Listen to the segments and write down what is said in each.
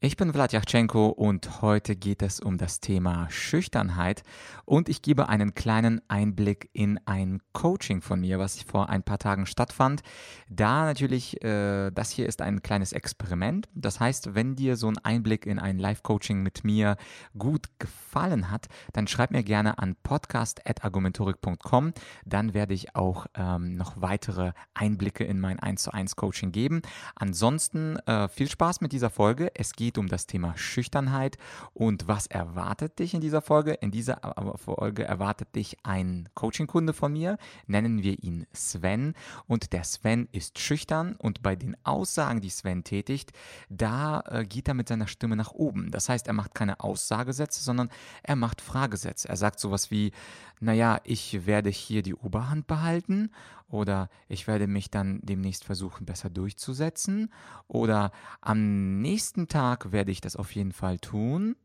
Ich bin Vlad Yachtschenko und heute geht es um das Thema Schüchternheit und ich gebe einen kleinen Einblick in ein Coaching von mir, was vor ein paar Tagen stattfand. Da natürlich, äh, das hier ist ein kleines Experiment. Das heißt, wenn dir so ein Einblick in ein Live-Coaching mit mir gut gefallen hat, dann schreib mir gerne an podcast.argumentorik.com. Dann werde ich auch ähm, noch weitere Einblicke in mein 1 zu 1 Coaching geben. Ansonsten äh, viel Spaß mit dieser Folge. Es geht geht um das Thema Schüchternheit und was erwartet dich in dieser Folge? In dieser Folge erwartet dich ein Coaching-Kunde von mir, nennen wir ihn Sven und der Sven ist schüchtern und bei den Aussagen, die Sven tätigt, da äh, geht er mit seiner Stimme nach oben. Das heißt, er macht keine Aussagesätze, sondern er macht Fragesätze. Er sagt sowas wie, naja, ich werde hier die Oberhand behalten oder ich werde mich dann demnächst versuchen, besser durchzusetzen oder am nächsten Tag werde ich das auf jeden Fall tun.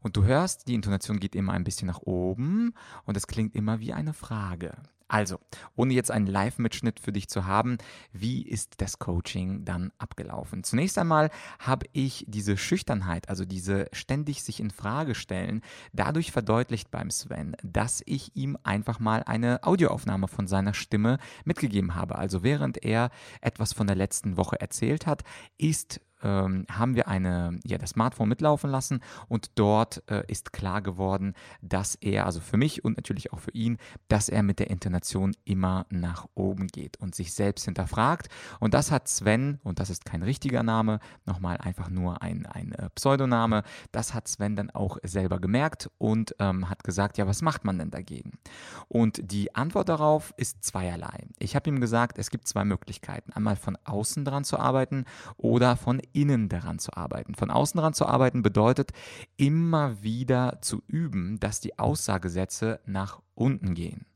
Und du hörst, die Intonation geht immer ein bisschen nach oben und es klingt immer wie eine Frage. Also, ohne jetzt einen Live-Mitschnitt für dich zu haben, wie ist das Coaching dann abgelaufen? Zunächst einmal habe ich diese Schüchternheit, also diese ständig sich in Frage stellen, dadurch verdeutlicht beim Sven, dass ich ihm einfach mal eine Audioaufnahme von seiner Stimme mitgegeben habe. Also während er etwas von der letzten Woche erzählt hat, ist ähm, haben wir eine, ja, das Smartphone mitlaufen lassen und dort äh, ist klar geworden, dass er, also für mich und natürlich auch für ihn, dass er mit der Intonation immer nach oben geht und sich selbst hinterfragt. Und das hat Sven, und das ist kein richtiger Name, nochmal einfach nur ein, ein äh, Pseudoname, das hat Sven dann auch selber gemerkt und ähm, hat gesagt, ja, was macht man denn dagegen? Und die Antwort darauf ist zweierlei. Ich habe ihm gesagt, es gibt zwei Möglichkeiten. Einmal von außen dran zu arbeiten oder von innen daran zu arbeiten. Von außen daran zu arbeiten bedeutet immer wieder zu üben, dass die Aussagesätze nach unten gehen.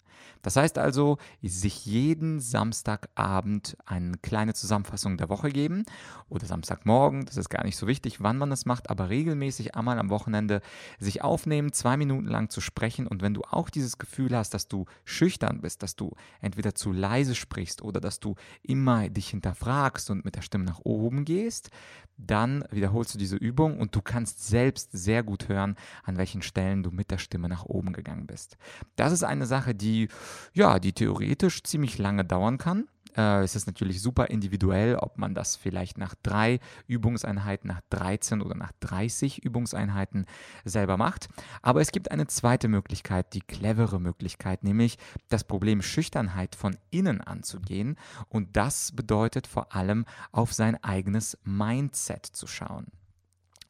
Das heißt also, sich jeden Samstagabend eine kleine Zusammenfassung der Woche geben oder Samstagmorgen, das ist gar nicht so wichtig, wann man das macht, aber regelmäßig einmal am Wochenende sich aufnehmen, zwei Minuten lang zu sprechen und wenn du auch dieses Gefühl hast, dass du schüchtern bist, dass du entweder zu leise sprichst oder dass du immer dich hinterfragst und mit der Stimme nach oben gehst, dann wiederholst du diese Übung und du kannst selbst sehr gut hören, an welchen Stellen du mit der Stimme nach oben gegangen bist. Das ist eine Sache, die ja, die theoretisch ziemlich lange dauern kann. Äh, es ist natürlich super individuell, ob man das vielleicht nach drei Übungseinheiten, nach 13 oder nach 30 Übungseinheiten selber macht. Aber es gibt eine zweite Möglichkeit, die clevere Möglichkeit, nämlich das Problem Schüchternheit von innen anzugehen. Und das bedeutet vor allem auf sein eigenes Mindset zu schauen.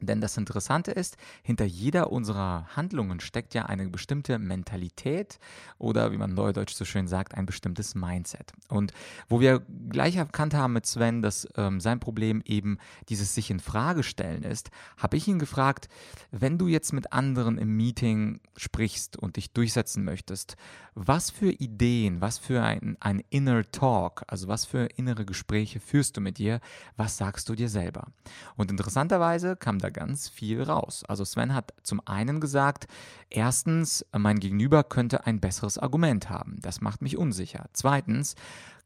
Denn das Interessante ist, hinter jeder unserer Handlungen steckt ja eine bestimmte Mentalität oder wie man neudeutsch so schön sagt, ein bestimmtes Mindset. Und wo wir gleich erkannt haben mit Sven, dass ähm, sein Problem eben dieses sich in Frage stellen ist, habe ich ihn gefragt, wenn du jetzt mit anderen im Meeting sprichst und dich durchsetzen möchtest, was für Ideen, was für ein, ein Inner Talk, also was für innere Gespräche führst du mit dir, was sagst du dir selber? Und interessanterweise kam da ganz viel raus. Also Sven hat zum einen gesagt, erstens, mein Gegenüber könnte ein besseres Argument haben. Das macht mich unsicher. Zweitens,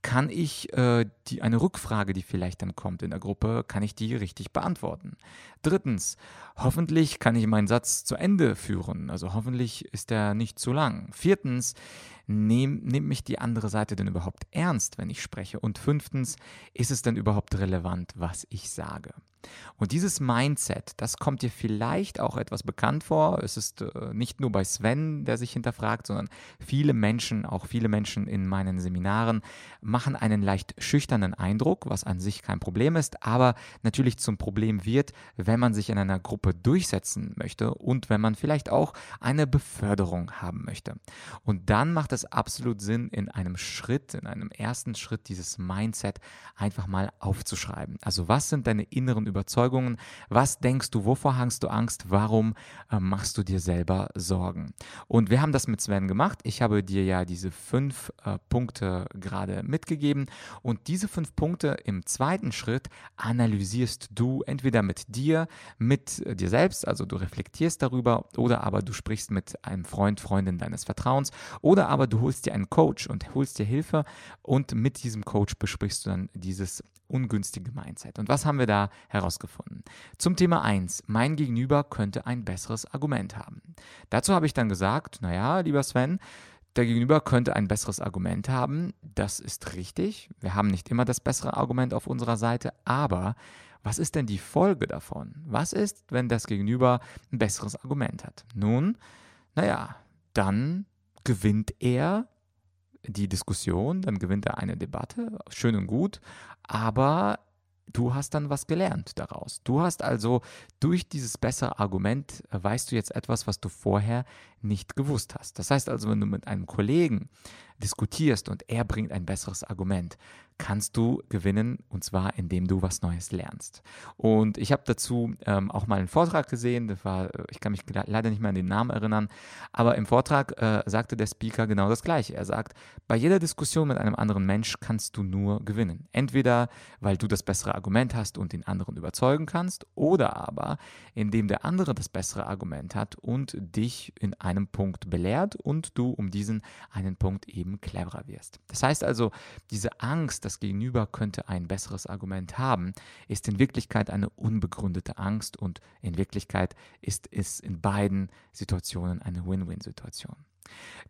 kann ich äh, die, eine Rückfrage, die vielleicht dann kommt in der Gruppe, kann ich die richtig beantworten? Drittens, hoffentlich kann ich meinen Satz zu Ende führen. Also hoffentlich ist er nicht zu lang. Viertens, nehm, nimmt mich die andere Seite denn überhaupt ernst, wenn ich spreche? Und fünftens, ist es denn überhaupt relevant, was ich sage? Und dieses Mindset, das kommt dir vielleicht auch etwas bekannt vor. Es ist äh, nicht nur bei Sven, der sich hinterfragt, sondern viele Menschen, auch viele Menschen in meinen Seminaren, machen einen leicht schüchternen Eindruck, was an sich kein Problem ist, aber natürlich zum Problem wird, wenn man sich in einer Gruppe durchsetzen möchte und wenn man vielleicht auch eine Beförderung haben möchte. Und dann macht es absolut Sinn, in einem Schritt, in einem ersten Schritt dieses Mindset einfach mal aufzuschreiben. Also was sind deine inneren Überzeugungen. Was denkst du, wovor hast du Angst, warum äh, machst du dir selber Sorgen? Und wir haben das mit Sven gemacht. Ich habe dir ja diese fünf äh, Punkte gerade mitgegeben und diese fünf Punkte im zweiten Schritt analysierst du entweder mit dir, mit dir selbst, also du reflektierst darüber oder aber du sprichst mit einem Freund, Freundin deines Vertrauens oder aber du holst dir einen Coach und holst dir Hilfe und mit diesem Coach besprichst du dann dieses ungünstige Mindset. Und was haben wir da herausgefunden? Zum Thema 1, mein Gegenüber könnte ein besseres Argument haben. Dazu habe ich dann gesagt, naja, lieber Sven, der Gegenüber könnte ein besseres Argument haben. Das ist richtig. Wir haben nicht immer das bessere Argument auf unserer Seite, aber was ist denn die Folge davon? Was ist, wenn das Gegenüber ein besseres Argument hat? Nun, naja, dann gewinnt er die Diskussion, dann gewinnt er eine Debatte, schön und gut, aber du hast dann was gelernt daraus. Du hast also durch dieses bessere Argument, äh, weißt du jetzt etwas, was du vorher nicht gewusst hast. Das heißt also, wenn du mit einem Kollegen diskutierst und er bringt ein besseres Argument, kannst du gewinnen und zwar indem du was Neues lernst. Und ich habe dazu ähm, auch mal einen Vortrag gesehen, das war, äh, ich kann mich leider nicht mehr an den Namen erinnern, aber im Vortrag äh, sagte der Speaker genau das Gleiche. Er sagt, bei jeder Diskussion mit einem anderen Mensch kannst du nur gewinnen. Entweder weil du das bessere Argument hast und den anderen überzeugen kannst oder aber indem der andere das bessere Argument hat und dich in einem Punkt belehrt und du um diesen einen Punkt eben cleverer wirst. Das heißt also, diese Angst, das Gegenüber könnte ein besseres Argument haben, ist in Wirklichkeit eine unbegründete Angst und in Wirklichkeit ist es in beiden Situationen eine Win-Win-Situation.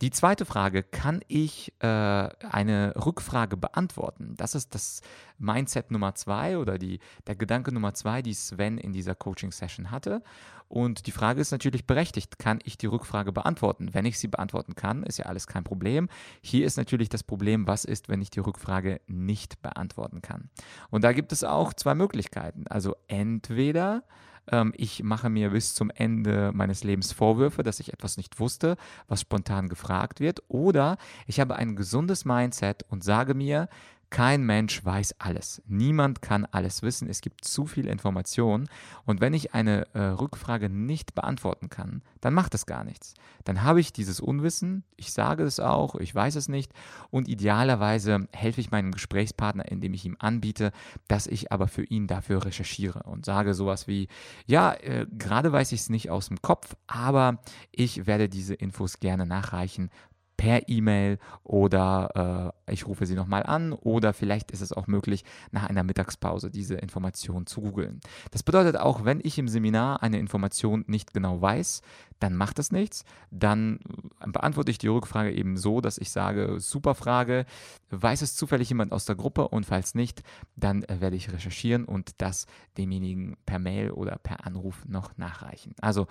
Die zweite Frage, kann ich äh, eine Rückfrage beantworten? Das ist das Mindset Nummer zwei oder die, der Gedanke Nummer zwei, die Sven in dieser Coaching-Session hatte. Und die Frage ist natürlich berechtigt, kann ich die Rückfrage beantworten? Wenn ich sie beantworten kann, ist ja alles kein Problem. Hier ist natürlich das Problem, was ist, wenn ich die Rückfrage nicht beantworten kann? Und da gibt es auch zwei Möglichkeiten. Also entweder ähm, ich mache mir bis zum Ende meines Lebens Vorwürfe, dass ich etwas nicht wusste, was spontan gefragt wird. Oder ich habe ein gesundes Mindset und sage mir, kein Mensch weiß alles. Niemand kann alles wissen. Es gibt zu viel Information. Und wenn ich eine äh, Rückfrage nicht beantworten kann, dann macht es gar nichts. Dann habe ich dieses Unwissen. Ich sage es auch. Ich weiß es nicht. Und idealerweise helfe ich meinem Gesprächspartner, indem ich ihm anbiete, dass ich aber für ihn dafür recherchiere und sage sowas wie, ja, äh, gerade weiß ich es nicht aus dem Kopf, aber ich werde diese Infos gerne nachreichen per E-Mail oder äh, ich rufe sie nochmal an oder vielleicht ist es auch möglich, nach einer Mittagspause diese Information zu googeln. Das bedeutet auch, wenn ich im Seminar eine Information nicht genau weiß, dann macht es nichts. Dann beantworte ich die Rückfrage eben so, dass ich sage, super Frage, weiß es zufällig jemand aus der Gruppe und falls nicht, dann äh, werde ich recherchieren und das demjenigen per Mail oder per Anruf noch nachreichen. Also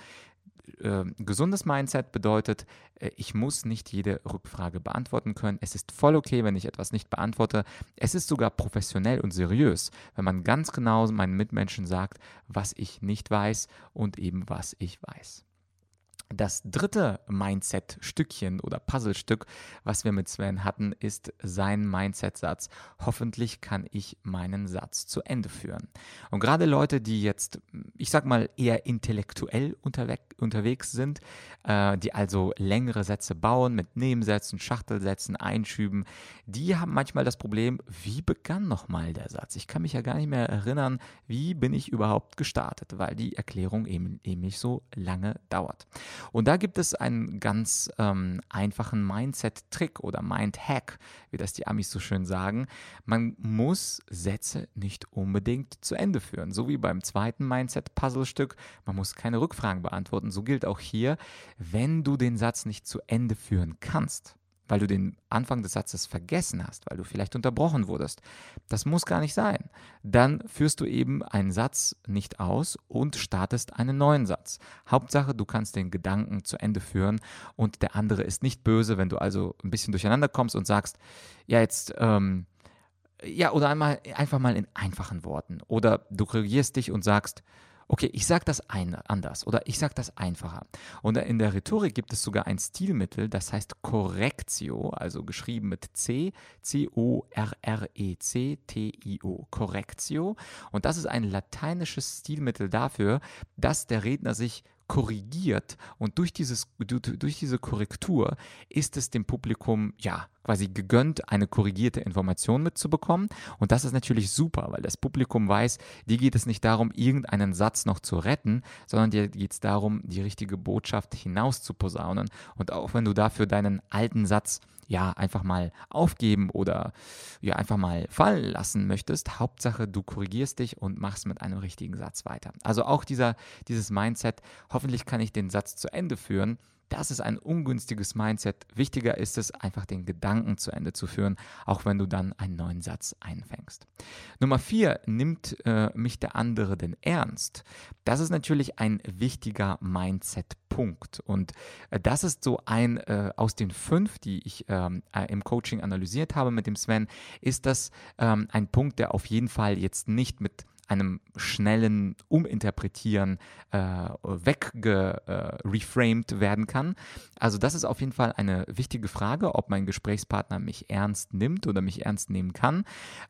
äh, gesundes Mindset bedeutet, äh, ich muss nicht jede Rückfrage beantworten können. Es ist voll okay, wenn ich etwas nicht beantworte. Es ist sogar professionell und seriös, wenn man ganz genau meinen Mitmenschen sagt, was ich nicht weiß und eben was ich weiß. Das dritte Mindset-Stückchen oder Puzzlestück, was wir mit Sven hatten, ist sein Mindset-Satz. Hoffentlich kann ich meinen Satz zu Ende führen. Und gerade Leute, die jetzt, ich sag mal, eher intellektuell unterwe unterwegs sind, äh, die also längere Sätze bauen mit Nebensätzen, Schachtelsätzen, Einschüben, die haben manchmal das Problem, wie begann nochmal der Satz? Ich kann mich ja gar nicht mehr erinnern, wie bin ich überhaupt gestartet, weil die Erklärung eben, eben nicht so lange dauert. Und da gibt es einen ganz ähm, einfachen Mindset-Trick oder Mind-Hack, wie das die Amis so schön sagen. Man muss Sätze nicht unbedingt zu Ende führen. So wie beim zweiten Mindset-Puzzlestück. Man muss keine Rückfragen beantworten. So gilt auch hier, wenn du den Satz nicht zu Ende führen kannst, weil du den Anfang des Satzes vergessen hast, weil du vielleicht unterbrochen wurdest. Das muss gar nicht sein. Dann führst du eben einen Satz nicht aus und startest einen neuen Satz. Hauptsache, du kannst den Gedanken zu Ende führen und der andere ist nicht böse, wenn du also ein bisschen durcheinander kommst und sagst, ja, jetzt, ähm, ja, oder einmal, einfach mal in einfachen Worten. Oder du korrigierst dich und sagst, Okay, ich sage das ein, anders oder ich sage das einfacher. Und in der Rhetorik gibt es sogar ein Stilmittel, das heißt Correctio, also geschrieben mit C, C-O-R-R-E-C-T-I-O, Correctio. Und das ist ein lateinisches Stilmittel dafür, dass der Redner sich korrigiert und durch, dieses, durch diese Korrektur ist es dem Publikum ja quasi gegönnt, eine korrigierte Information mitzubekommen. Und das ist natürlich super, weil das Publikum weiß, dir geht es nicht darum, irgendeinen Satz noch zu retten, sondern dir geht es darum, die richtige Botschaft hinaus zu posaunen. Und auch wenn du dafür deinen alten Satz ja einfach mal aufgeben oder ja einfach mal fallen lassen möchtest. Hauptsache, du korrigierst dich und machst mit einem richtigen Satz weiter. Also auch dieser, dieses Mindset, hoffentlich kann ich den Satz zu Ende führen das ist ein ungünstiges Mindset. Wichtiger ist es, einfach den Gedanken zu Ende zu führen, auch wenn du dann einen neuen Satz einfängst. Nummer vier, nimmt äh, mich der andere denn ernst? Das ist natürlich ein wichtiger Mindset-Punkt. Und äh, das ist so ein äh, aus den fünf, die ich ähm, äh, im Coaching analysiert habe mit dem Sven, ist das ähm, ein Punkt, der auf jeden Fall jetzt nicht mit einem schnellen Uminterpretieren äh, weggereframed äh, werden kann. Also das ist auf jeden Fall eine wichtige Frage, ob mein Gesprächspartner mich ernst nimmt oder mich ernst nehmen kann.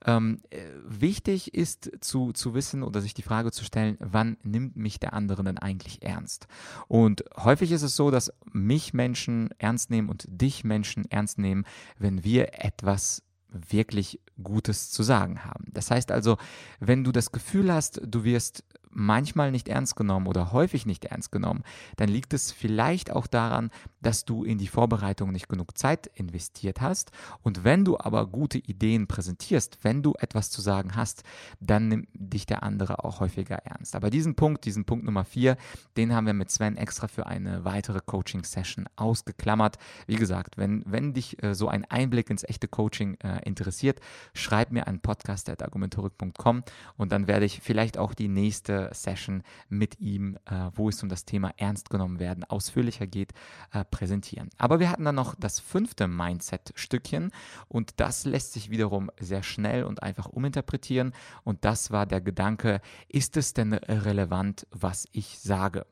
Ähm, äh, wichtig ist zu, zu wissen oder sich die Frage zu stellen, wann nimmt mich der andere denn eigentlich ernst? Und häufig ist es so, dass mich Menschen ernst nehmen und dich Menschen ernst nehmen, wenn wir etwas wirklich Gutes zu sagen haben. Das heißt also, wenn du das Gefühl hast, du wirst manchmal nicht ernst genommen oder häufig nicht ernst genommen, dann liegt es vielleicht auch daran, dass du in die Vorbereitung nicht genug Zeit investiert hast. Und wenn du aber gute Ideen präsentierst, wenn du etwas zu sagen hast, dann nimmt dich der andere auch häufiger ernst. Aber diesen Punkt, diesen Punkt Nummer vier, den haben wir mit Sven extra für eine weitere Coaching-Session ausgeklammert. Wie gesagt, wenn, wenn dich äh, so ein Einblick ins echte Coaching äh, interessiert, schreib mir an podcast.argumentorik.com und dann werde ich vielleicht auch die nächste Session mit ihm, äh, wo es um das Thema ernst genommen werden ausführlicher geht, äh, präsentieren. Aber wir hatten dann noch das fünfte Mindset-Stückchen und das lässt sich wiederum sehr schnell und einfach uminterpretieren und das war der Gedanke, ist es denn relevant, was ich sage?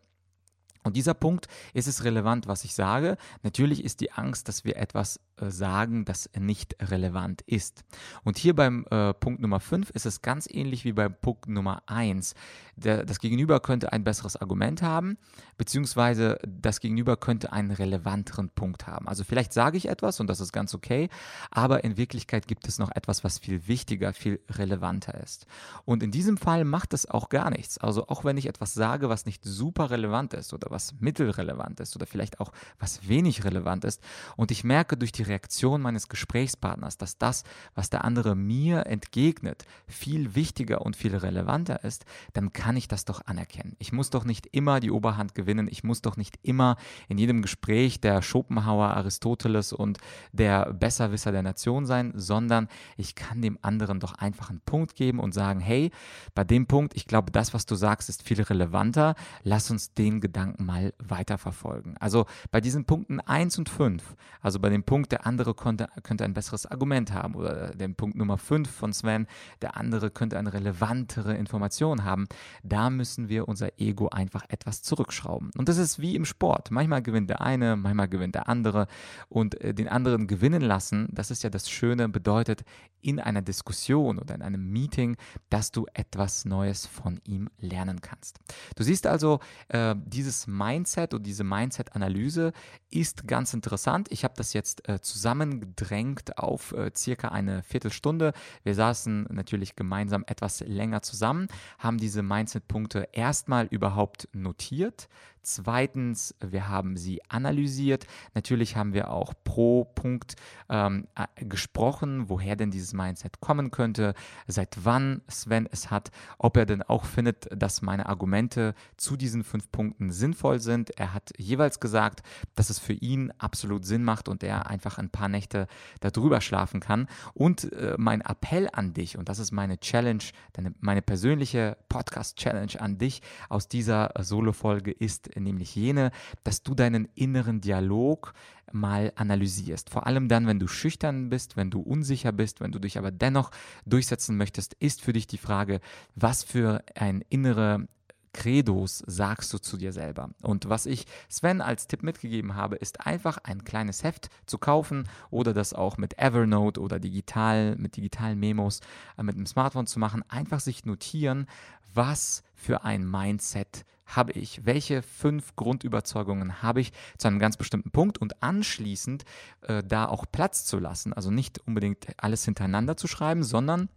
Und dieser Punkt ist es relevant, was ich sage. Natürlich ist die Angst, dass wir etwas sagen, das nicht relevant ist. Und hier beim äh, Punkt Nummer 5 ist es ganz ähnlich wie beim Punkt Nummer 1. Der, das Gegenüber könnte ein besseres Argument haben, beziehungsweise das Gegenüber könnte einen relevanteren Punkt haben. Also vielleicht sage ich etwas und das ist ganz okay, aber in Wirklichkeit gibt es noch etwas, was viel wichtiger, viel relevanter ist. Und in diesem Fall macht es auch gar nichts. Also auch wenn ich etwas sage, was nicht super relevant ist oder was mittelrelevant ist oder vielleicht auch was wenig relevant ist und ich merke durch die die Reaktion meines Gesprächspartners, dass das, was der andere mir entgegnet, viel wichtiger und viel relevanter ist, dann kann ich das doch anerkennen. Ich muss doch nicht immer die Oberhand gewinnen, ich muss doch nicht immer in jedem Gespräch der Schopenhauer, Aristoteles und der Besserwisser der Nation sein, sondern ich kann dem anderen doch einfach einen Punkt geben und sagen, hey, bei dem Punkt, ich glaube, das, was du sagst, ist viel relevanter, lass uns den Gedanken mal weiterverfolgen. Also bei diesen Punkten 1 und 5, also bei dem Punkt der andere konnte, könnte ein besseres Argument haben. Oder den Punkt Nummer 5 von Sven, der andere könnte eine relevantere Information haben. Da müssen wir unser Ego einfach etwas zurückschrauben. Und das ist wie im Sport. Manchmal gewinnt der eine, manchmal gewinnt der andere. Und äh, den anderen gewinnen lassen, das ist ja das Schöne, bedeutet in einer Diskussion oder in einem Meeting, dass du etwas Neues von ihm lernen kannst. Du siehst also, äh, dieses Mindset und diese Mindset-Analyse ist ganz interessant. Ich habe das jetzt äh, zusammengedrängt auf äh, circa eine Viertelstunde. Wir saßen natürlich gemeinsam etwas länger zusammen, haben diese Mindset-Punkte erstmal überhaupt notiert, Zweitens, wir haben sie analysiert. Natürlich haben wir auch pro Punkt ähm, äh, gesprochen, woher denn dieses Mindset kommen könnte, seit wann Sven es hat, ob er denn auch findet, dass meine Argumente zu diesen fünf Punkten sinnvoll sind. Er hat jeweils gesagt, dass es für ihn absolut Sinn macht und er einfach ein paar Nächte darüber schlafen kann. Und äh, mein Appell an dich, und das ist meine Challenge, deine, meine persönliche Podcast-Challenge an dich aus dieser Solo-Folge ist, nämlich jene, dass du deinen inneren Dialog mal analysierst. Vor allem dann, wenn du schüchtern bist, wenn du unsicher bist, wenn du dich aber dennoch durchsetzen möchtest, ist für dich die Frage, was für ein innere Credos sagst du zu dir selber? Und was ich Sven als Tipp mitgegeben habe, ist einfach ein kleines Heft zu kaufen oder das auch mit Evernote oder digital, mit digitalen Memos äh, mit einem Smartphone zu machen. Einfach sich notieren, was für ein Mindset habe ich? Welche fünf Grundüberzeugungen habe ich zu einem ganz bestimmten Punkt und anschließend äh, da auch Platz zu lassen? Also nicht unbedingt alles hintereinander zu schreiben, sondern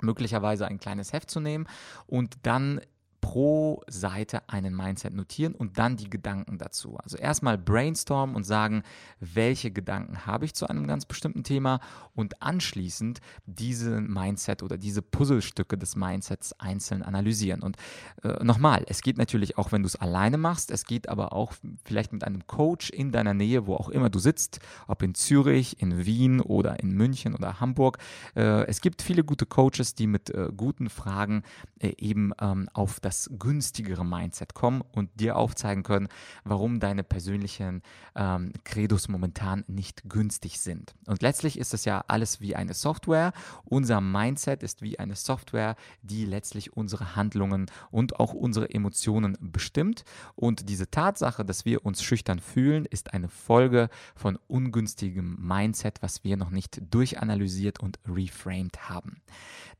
möglicherweise ein kleines Heft zu nehmen und dann pro Seite einen Mindset notieren und dann die Gedanken dazu. Also erstmal brainstormen und sagen, welche Gedanken habe ich zu einem ganz bestimmten Thema und anschließend diese Mindset oder diese Puzzlestücke des Mindsets einzeln analysieren. Und äh, nochmal, es geht natürlich auch, wenn du es alleine machst, es geht aber auch vielleicht mit einem Coach in deiner Nähe, wo auch immer du sitzt, ob in Zürich, in Wien oder in München oder Hamburg. Äh, es gibt viele gute Coaches, die mit äh, guten Fragen äh, eben ähm, auf das das günstigere Mindset kommen und dir aufzeigen können, warum deine persönlichen ähm, Credos momentan nicht günstig sind. Und letztlich ist es ja alles wie eine Software. Unser Mindset ist wie eine Software, die letztlich unsere Handlungen und auch unsere Emotionen bestimmt. Und diese Tatsache, dass wir uns schüchtern fühlen, ist eine Folge von ungünstigem Mindset, was wir noch nicht durchanalysiert und reframed haben.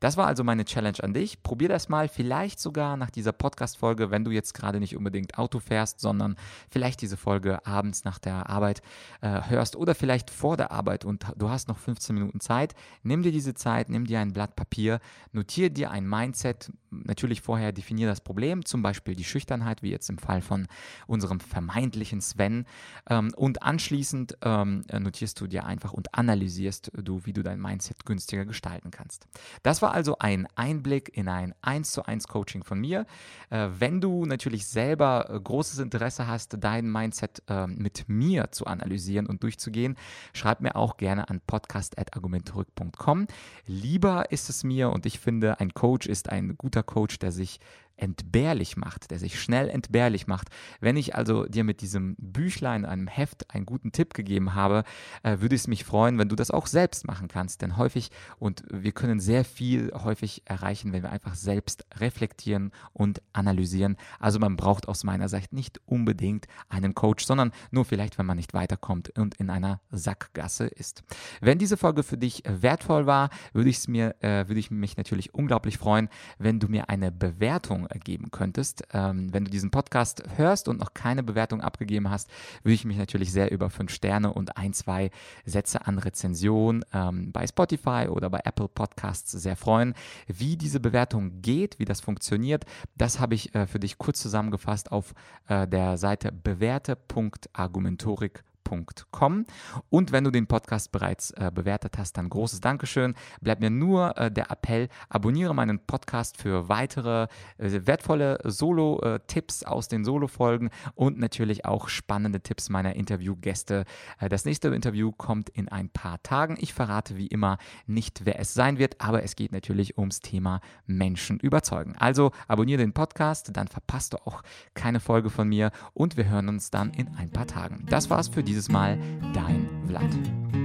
Das war also meine Challenge an dich. Probier das mal vielleicht sogar nach dieser Podcast-Folge, wenn du jetzt gerade nicht unbedingt Auto fährst, sondern vielleicht diese Folge abends nach der Arbeit äh, hörst oder vielleicht vor der Arbeit und du hast noch 15 Minuten Zeit. Nimm dir diese Zeit, nimm dir ein Blatt Papier, notiere dir ein Mindset. Natürlich vorher definiere das Problem, zum Beispiel die Schüchternheit, wie jetzt im Fall von unserem vermeintlichen Sven. Ähm, und anschließend ähm, notierst du dir einfach und analysierst du, wie du dein Mindset günstiger gestalten kannst. Das war also ein Einblick in ein 1 zu 1 Coaching von mir. Äh, wenn du natürlich selber äh, großes Interesse hast, dein Mindset äh, mit mir zu analysieren und durchzugehen, schreib mir auch gerne an podcast.argumentorik.com. Lieber ist es mir und ich finde, ein Coach ist ein guter Coach, der sich entbehrlich macht, der sich schnell entbehrlich macht. Wenn ich also dir mit diesem Büchlein, einem Heft, einen guten Tipp gegeben habe, äh, würde es mich freuen, wenn du das auch selbst machen kannst. Denn häufig, und wir können sehr viel häufig erreichen, wenn wir einfach selbst reflektieren und analysieren. Also man braucht aus meiner Sicht nicht unbedingt einen Coach, sondern nur vielleicht, wenn man nicht weiterkommt und in einer Sackgasse ist. Wenn diese Folge für dich wertvoll war, würde ich mir, äh, würde ich mich natürlich unglaublich freuen, wenn du mir eine Bewertung geben könntest. Ähm, wenn du diesen Podcast hörst und noch keine Bewertung abgegeben hast, würde ich mich natürlich sehr über fünf Sterne und ein, zwei Sätze an Rezension ähm, bei Spotify oder bei Apple Podcasts sehr freuen. Wie diese Bewertung geht, wie das funktioniert, das habe ich äh, für dich kurz zusammengefasst auf äh, der Seite bewährte.argumentorik.com www.podcast.com. Und wenn du den Podcast bereits äh, bewertet hast, dann großes Dankeschön. Bleibt mir nur äh, der Appell, abonniere meinen Podcast für weitere äh, wertvolle Solo-Tipps aus den Solo-Folgen und natürlich auch spannende Tipps meiner Interviewgäste. Äh, das nächste Interview kommt in ein paar Tagen. Ich verrate wie immer nicht, wer es sein wird, aber es geht natürlich ums Thema Menschen überzeugen. Also abonniere den Podcast, dann verpasst du auch keine Folge von mir und wir hören uns dann in ein paar Tagen. Das war's für dieses Mal dein Vlad.